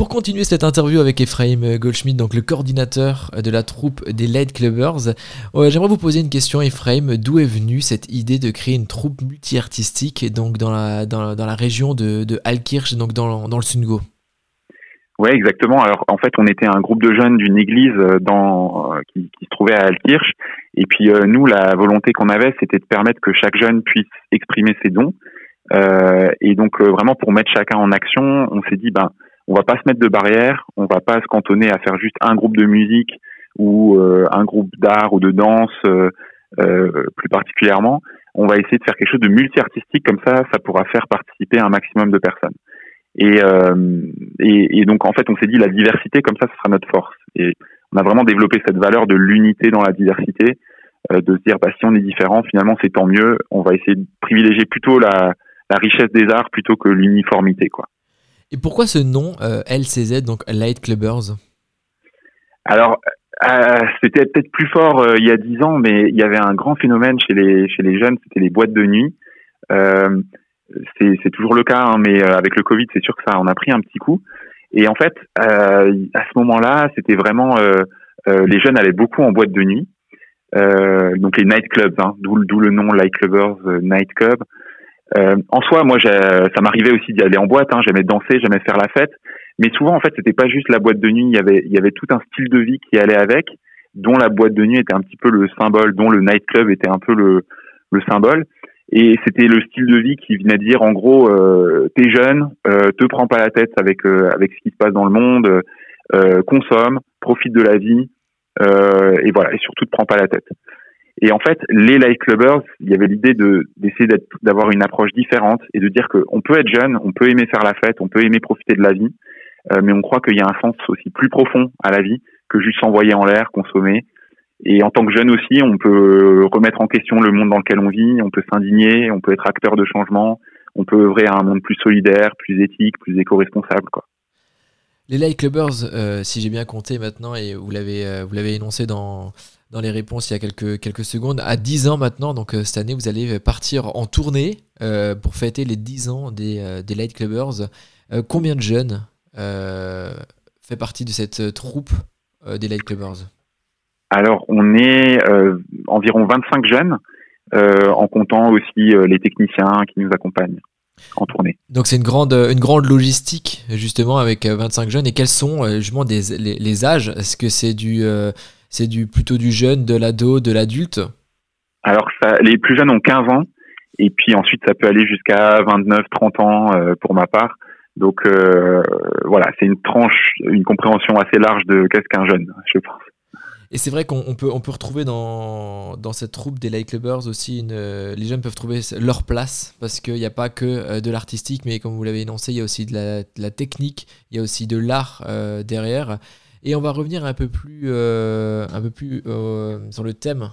Pour continuer cette interview avec Ephraim Goldschmidt, donc le coordinateur de la troupe des Light Clubbers, j'aimerais vous poser une question, Ephraim. D'où est venue cette idée de créer une troupe multi-artistique donc dans la, dans, la région de, de Alkirch, donc dans, dans le Sungo oui, exactement. Alors en fait, on était un groupe de jeunes d'une église euh, dans, euh, qui, se trouvait à Alkirch. Et puis euh, nous, la volonté qu'on avait, c'était de permettre que chaque jeune puisse exprimer ses dons. Et donc vraiment pour mettre chacun en action, on s'est dit ben on va pas se mettre de barrière, on va pas se cantonner à faire juste un groupe de musique ou un groupe d'art ou de danse plus particulièrement. On va essayer de faire quelque chose de multi-artistique comme ça, ça pourra faire participer un maximum de personnes. Et, euh, et, et, donc en fait, on s'est dit la diversité comme ça, ce sera notre force. Et on a vraiment développé cette valeur de l'unité dans la diversité, euh, de se dire bah, si on est différent, finalement c'est tant mieux. On va essayer de privilégier plutôt la, la richesse des arts plutôt que l'uniformité, quoi. Et pourquoi ce nom euh, LCZ, donc Light Clubbers? Alors, euh, c'était peut-être plus fort euh, il y a dix ans, mais il y avait un grand phénomène chez les jeunes, c'était les boîtes de nuit. Euh, c'est toujours le cas, hein, mais avec le Covid, c'est sûr que ça on a pris un petit coup. Et en fait, à ce moment-là, c'était vraiment les jeunes allaient beaucoup en boîte de nuit, donc les night clubs, hein, d'où le nom Light Clubbers Night Club. en soi, moi, ça m'arrivait aussi d'y aller en boîte. Hein, j'aimais danser, j'aimais faire la fête, mais souvent, en fait, c'était pas juste la boîte de nuit. Il y avait, il y avait tout un style de vie qui allait avec, dont la boîte de nuit était un petit peu le symbole, dont le night club était un peu le, le symbole. Et c'était le style de vie qui venait dire en gros, euh, t'es jeune, euh, te prends pas la tête avec euh, avec ce qui se passe dans le monde, euh, consomme, profite de la vie, euh, et voilà, et surtout te prends pas la tête. Et en fait, les light clubbers, il y avait l'idée de d'essayer d'avoir une approche différente et de dire qu'on peut être jeune, on peut aimer faire la fête, on peut aimer profiter de la vie, mais on croit qu'il y a un sens aussi plus profond à la vie que juste s'envoyer en l'air, consommer, et en tant que jeune aussi, on peut remettre en question le monde dans lequel on vit, on peut s'indigner, on peut être acteur de changement, on peut œuvrer à un monde plus solidaire, plus éthique, plus éco-responsable. Quoi. Les Light Clubbers, euh, si j'ai bien compté maintenant, et vous l'avez, euh, vous l'avez énoncé dans, dans les réponses il y a quelques, quelques secondes, à 10 ans maintenant, donc euh, cette année, vous allez partir en tournée pour fêter les 10 ans des, des Light Clubbers. combien de jeunes fait partie de cette troupe des Light Clubbers? Alors, on est euh, environ 25 jeunes, euh, en comptant aussi euh, les techniciens qui nous accompagnent en tournée. Donc c'est une grande, une grande logistique justement avec 25 jeunes. Et quels sont justement des, les, âges? Est-ce que c'est du, c'est du plutôt du jeune, de l'ado, de l'adulte? Alors ça, les plus jeunes ont 15 ans et puis ensuite ça peut aller jusqu'à 29, 30 ans pour ma part. Donc voilà, c'est une tranche, une compréhension assez large de qu'est-ce qu'un jeune, je pense. Et c'est vrai qu'on peut, on peut retrouver dans, dans cette troupe des Light Clubbers aussi, une, euh, les jeunes peuvent trouver leur place parce qu'il n'y a pas que euh, de l'artistique, mais comme vous l'avez énoncé, il y a aussi de la, de la, technique, il y a aussi de l'art euh, derrière. Et on va revenir un peu plus, un peu plus sur le thème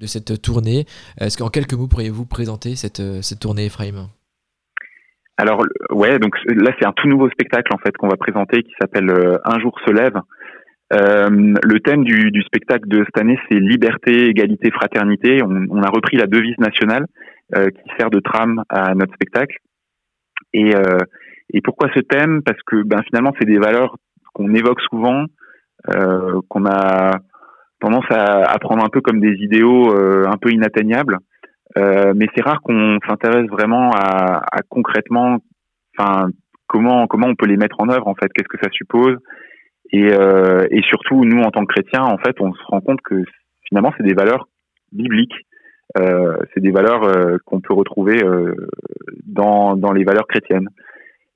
de cette tournée. Est-ce qu'en quelques mots pourriez-vous présenter cette, cette tournée, Ephraim? Alors ouais, donc là c'est un tout nouveau spectacle en fait qu'on va présenter qui s'appelle Un jour se lève. Euh, le thème du, spectacle de cette année, c'est liberté, égalité, fraternité. On, a repris la devise nationale euh, qui sert de trame à notre spectacle. Et, euh, et pourquoi ce thème? Parce que ben, finalement, c'est des valeurs qu'on évoque souvent, euh, qu'on a tendance à, à, prendre un peu comme des idéaux euh, un peu inatteignables. mais c'est rare qu'on s'intéresse vraiment à, à concrètement, enfin, comment comment on peut les mettre en œuvre en fait. Qu'est-ce que ça suppose et, euh, et surtout, nous, en tant que chrétiens, en fait, on se rend compte que finalement, c'est des valeurs bibliques. Euh, c'est des valeurs euh, qu'on peut retrouver euh, dans, dans les valeurs chrétiennes.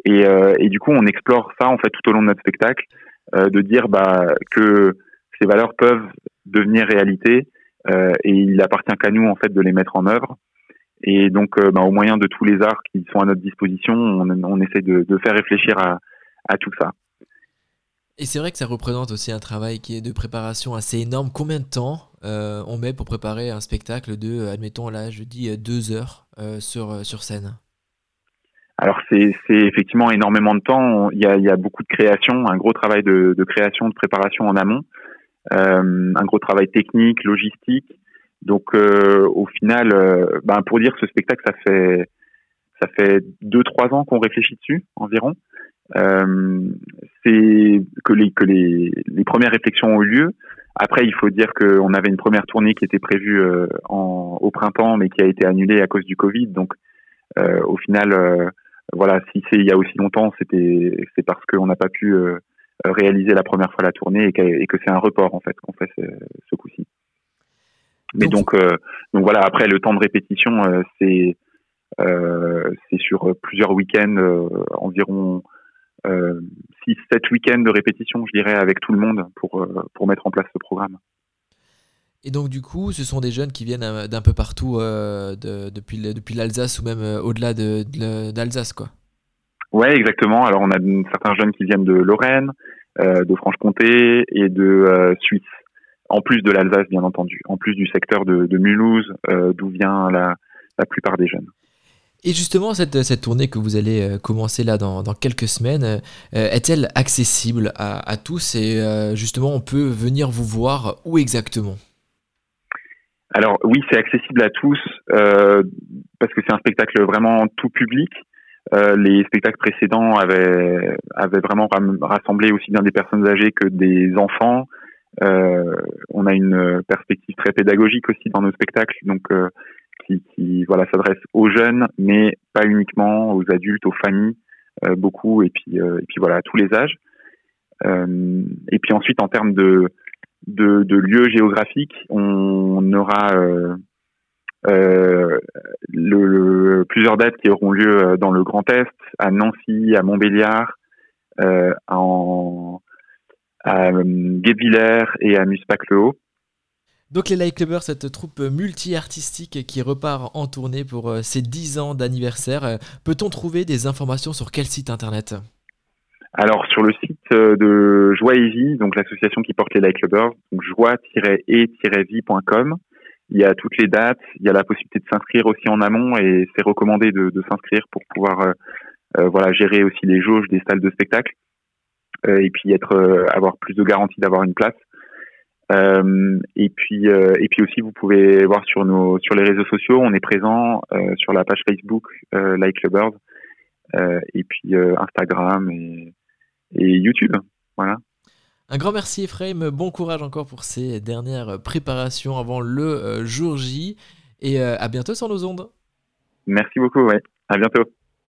Et, euh, et, du coup, on explore ça en fait tout au long de notre spectacle, de dire bah, que ces valeurs peuvent devenir réalité et il appartient qu'à nous en fait de les mettre en œuvre. Et donc, bah, au moyen de tous les arts qui sont à notre disposition, on, essaie de, faire réfléchir à, tout ça. Et c'est vrai que ça représente aussi un travail qui est de préparation assez énorme. Combien de temps euh, on met pour préparer un spectacle de, admettons là, je dis euh, deux heures euh, sur, sur scène? Alors c'est effectivement énormément de temps. Il y, a, il y a, beaucoup de création, un gros travail de, de création, de préparation en amont, un gros travail technique, logistique. Donc au final, ben, pour dire que ce spectacle, ça fait ça fait deux trois ans qu'on réfléchit dessus environ. c'est que les que les, les premières réflexions ont eu lieu. Après, il faut dire qu'on avait une première tournée qui était prévue en, au printemps, mais qui a été annulée à cause du Covid. Donc, au final, voilà, si c'est il y a aussi longtemps, c'était c'est parce qu'on n'a pas pu réaliser la première fois la tournée et, que c'est un report en fait qu'on fait ce, ce coup-ci. Mais donc, donc, donc, voilà, après le temps de répétition, c'est euh, c'est sur plusieurs week-ends, euh, environ 6-7 euh, week-ends de répétition, je dirais, avec tout le monde pour, pour mettre en place ce programme. Et donc du coup, ce sont des jeunes qui viennent d'un peu partout de, depuis, depuis l'Alsace ou même au-delà d'Alsace, de, quoi. Ouais, exactement. Alors on a certains jeunes qui viennent de Lorraine, de Franche-Comté et de Suisse, en plus de l'Alsace bien entendu, en plus du secteur de, de Mulhouse, d'où vient la, la plupart des jeunes. Et justement, cette, cette, tournée que vous allez euh, commencer là dans, dans quelques semaines, euh, est-elle accessible à, à, tous et euh, justement on peut venir vous voir où exactement? Alors oui, c'est accessible à tous euh, parce que c'est un spectacle vraiment tout public. Euh, les spectacles précédents avaient, avaient vraiment rassemblé aussi bien des personnes âgées que des enfants. on a une perspective très pédagogique aussi dans nos spectacles, donc qui, voilà s'adresse aux jeunes, mais pas uniquement aux adultes, aux familles, euh, beaucoup, et puis euh, et puis voilà à tous les âges. Euh, et puis ensuite en termes de de, lieux géographiques, on aura le, plusieurs dates qui auront lieu dans le Grand Est, à Nancy, à Montbéliard, à Guebwiller et à Muspac-le-Haut. Donc les Light Clubbers, cette troupe multi-artistique qui repart en tournée pour euh, ses 10 ans d'anniversaire, euh, peut-on trouver des informations sur quel site internet? Alors sur le site euh, de Joie et Vie, donc l'association qui porte les Light Clubbers, donc joie-et-vie.com, il y a toutes les dates, il y a la possibilité de s'inscrire aussi en amont et c'est recommandé de, s'inscrire pour pouvoir voilà gérer aussi les jauges des salles de spectacle et puis être avoir plus de garantie d'avoir une place. Euh, et puis euh, et puis aussi vous pouvez voir sur nos sur les réseaux sociaux, on est présent euh, sur la page Facebook Like the Bird et puis Instagram et, et YouTube. Voilà. Un grand merci Ephraim, bon courage encore pour ces dernières préparations avant le jour J et à bientôt sur nos ondes. Merci beaucoup, ouais. À bientôt.